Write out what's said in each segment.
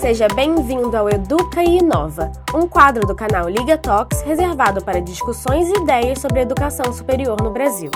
Seja bem-vindo ao Educa e Inova, um quadro do canal Liga Talks reservado para discussões e ideias sobre educação superior no Brasil.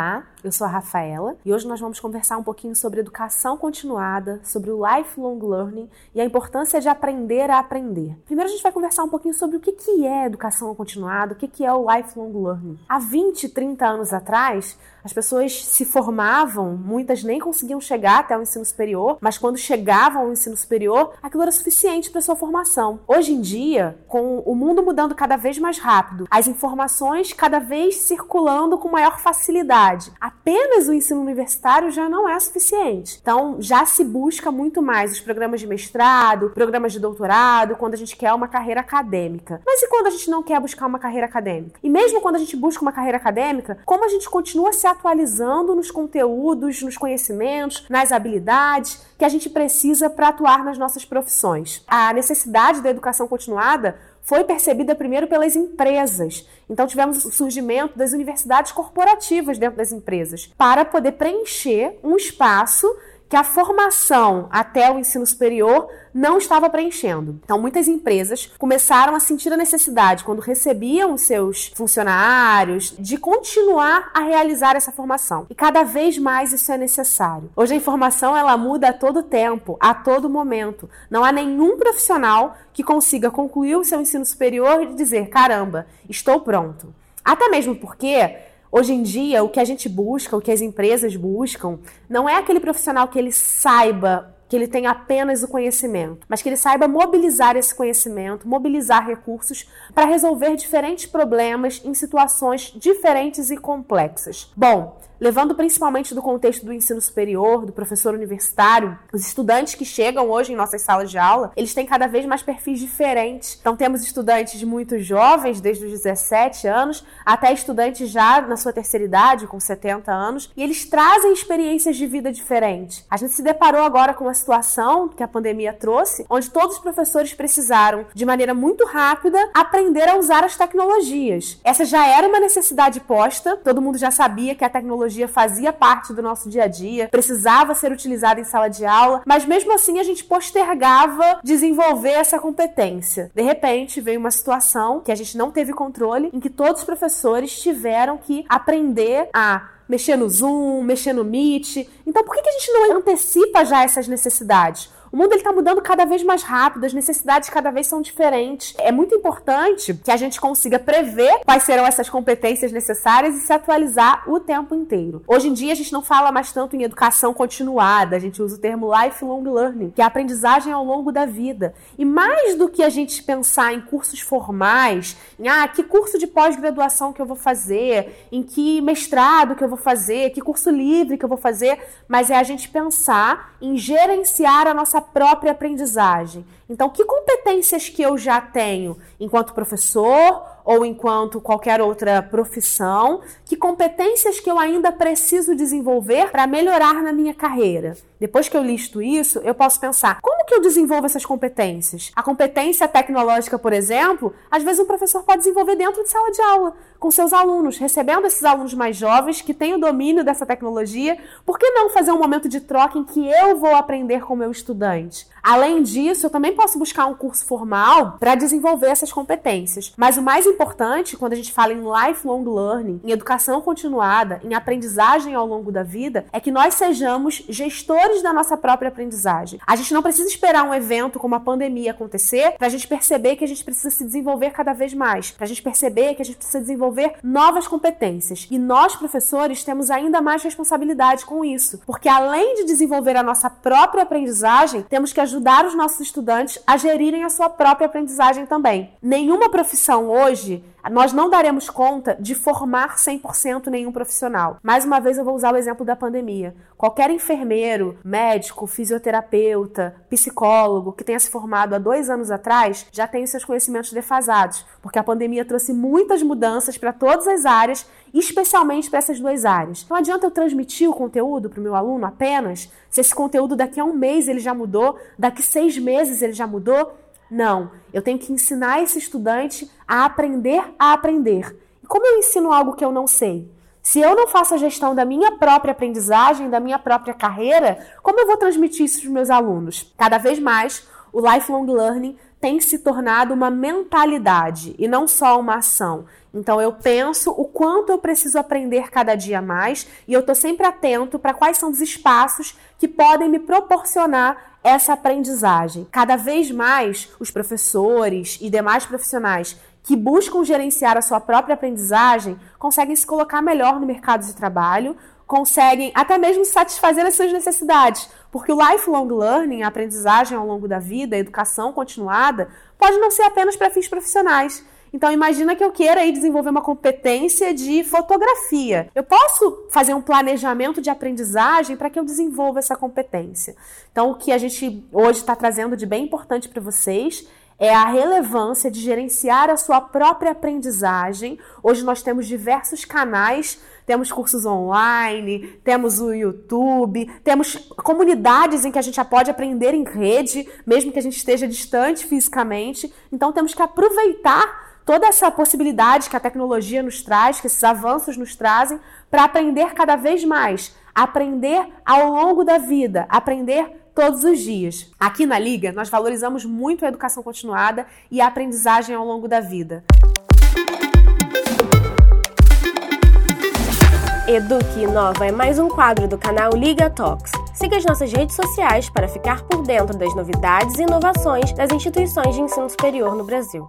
Olá, eu sou a Rafaela e hoje nós vamos conversar um pouquinho sobre educação continuada, sobre o lifelong learning e a importância de aprender a aprender. Primeiro a gente vai conversar um pouquinho sobre o que é educação continuada, o que é o lifelong learning. Há 20, 30 anos atrás, as pessoas se formavam, muitas nem conseguiam chegar até o ensino superior, mas quando chegavam ao ensino superior, aquilo era suficiente para sua formação. Hoje em dia, com o mundo mudando cada vez mais rápido, as informações cada vez circulando com maior facilidade, apenas o ensino universitário já não é suficiente. Então, já se busca muito mais os programas de mestrado, programas de doutorado, quando a gente quer uma carreira acadêmica. Mas e quando a gente não quer buscar uma carreira acadêmica? E mesmo quando a gente busca uma carreira acadêmica, como a gente continua se atualizando nos conteúdos, nos conhecimentos, nas habilidades que a gente precisa para atuar nas nossas profissões. A necessidade da educação continuada foi percebida primeiro pelas empresas. Então tivemos o surgimento das universidades corporativas dentro das empresas para poder preencher um espaço que a formação até o ensino superior não estava preenchendo. Então, muitas empresas começaram a sentir a necessidade, quando recebiam os seus funcionários, de continuar a realizar essa formação. E cada vez mais isso é necessário. Hoje a informação ela muda a todo tempo, a todo momento. Não há nenhum profissional que consiga concluir o seu ensino superior e dizer: caramba, estou pronto. Até mesmo porque Hoje em dia, o que a gente busca, o que as empresas buscam, não é aquele profissional que ele saiba que ele tenha apenas o conhecimento, mas que ele saiba mobilizar esse conhecimento, mobilizar recursos para resolver diferentes problemas em situações diferentes e complexas. Bom, levando principalmente do contexto do ensino superior, do professor universitário, os estudantes que chegam hoje em nossas salas de aula, eles têm cada vez mais perfis diferentes. Então temos estudantes muito jovens, desde os 17 anos, até estudantes já na sua terceira idade, com 70 anos, e eles trazem experiências de vida diferentes. A gente se deparou agora com uma situação que a pandemia trouxe, onde todos os professores precisaram, de maneira muito rápida, aprender a usar as tecnologias. Essa já era uma necessidade posta, todo mundo já sabia que a tecnologia fazia parte do nosso dia a dia, precisava ser utilizada em sala de aula, mas mesmo assim a gente postergava desenvolver essa competência. De repente, veio uma situação que a gente não teve controle, em que todos os professores tiveram que aprender a mexer no Zoom, mexer no Meet. Então, por que a gente não antecipa já essas necessidades? O mundo está mudando cada vez mais rápido, as necessidades cada vez são diferentes. É muito importante que a gente consiga prever quais serão essas competências necessárias e se atualizar o tempo inteiro. Hoje em dia a gente não fala mais tanto em educação continuada, a gente usa o termo lifelong learning, que é a aprendizagem ao longo da vida. E mais do que a gente pensar em cursos formais, em ah, que curso de pós-graduação que eu vou fazer, em que mestrado que eu vou fazer, que curso livre que eu vou fazer, mas é a gente pensar em gerenciar a nossa própria aprendizagem. Então, que competências que eu já tenho enquanto professor ou enquanto qualquer outra profissão, que competências que eu ainda preciso desenvolver para melhorar na minha carreira? Depois que eu listo isso, eu posso pensar: como que eu desenvolvo essas competências? A competência tecnológica, por exemplo, às vezes um professor pode desenvolver dentro de sala de aula, com seus alunos, recebendo esses alunos mais jovens que têm o domínio dessa tecnologia. Por que não fazer um momento de troca em que eu vou aprender com o meu estudante? Além disso, eu também posso buscar um curso formal para desenvolver essas competências. Mas o mais importante, quando a gente fala em lifelong learning, em educação continuada, em aprendizagem ao longo da vida, é que nós sejamos gestores da nossa própria aprendizagem. A gente não precisa esperar um evento como a pandemia acontecer para a gente perceber que a gente precisa se desenvolver cada vez mais, para a gente perceber que a gente precisa desenvolver novas competências. E nós, professores, temos ainda mais responsabilidade com isso, porque além de desenvolver a nossa própria aprendizagem, temos que ajudar os nossos estudantes a gerirem a sua própria aprendizagem também. Nenhuma profissão hoje nós não daremos conta de formar 100% nenhum profissional. Mais uma vez eu vou usar o exemplo da pandemia. Qualquer enfermeiro, médico, fisioterapeuta, psicólogo que tenha se formado há dois anos atrás já tem seus conhecimentos defasados, porque a pandemia trouxe muitas mudanças para todas as áreas, especialmente para essas duas áreas. Não adianta eu transmitir o conteúdo para o meu aluno apenas se esse conteúdo daqui a um mês ele já mudou, daqui seis meses ele já mudou. Não, eu tenho que ensinar esse estudante a aprender a aprender. E como eu ensino algo que eu não sei? Se eu não faço a gestão da minha própria aprendizagem, da minha própria carreira, como eu vou transmitir isso para meus alunos? Cada vez mais, o lifelong learning tem se tornado uma mentalidade e não só uma ação. Então eu penso o quanto eu preciso aprender cada dia mais e eu estou sempre atento para quais são os espaços que podem me proporcionar essa aprendizagem. Cada vez mais os professores e demais profissionais que buscam gerenciar a sua própria aprendizagem conseguem se colocar melhor no mercado de trabalho, conseguem até mesmo satisfazer as suas necessidades, porque o lifelong learning, a aprendizagem ao longo da vida, a educação continuada, pode não ser apenas para fins profissionais. Então imagina que eu queira aí desenvolver uma competência de fotografia. Eu posso fazer um planejamento de aprendizagem para que eu desenvolva essa competência. Então o que a gente hoje está trazendo de bem importante para vocês é a relevância de gerenciar a sua própria aprendizagem. Hoje nós temos diversos canais, temos cursos online, temos o YouTube, temos comunidades em que a gente já pode aprender em rede, mesmo que a gente esteja distante fisicamente. Então temos que aproveitar toda essa possibilidade que a tecnologia nos traz, que esses avanços nos trazem, para aprender cada vez mais, aprender ao longo da vida, aprender todos os dias. Aqui na Liga, nós valorizamos muito a educação continuada e a aprendizagem ao longo da vida. Eduque Inova é mais um quadro do canal Liga Talks. Siga as nossas redes sociais para ficar por dentro das novidades e inovações das instituições de ensino superior no Brasil.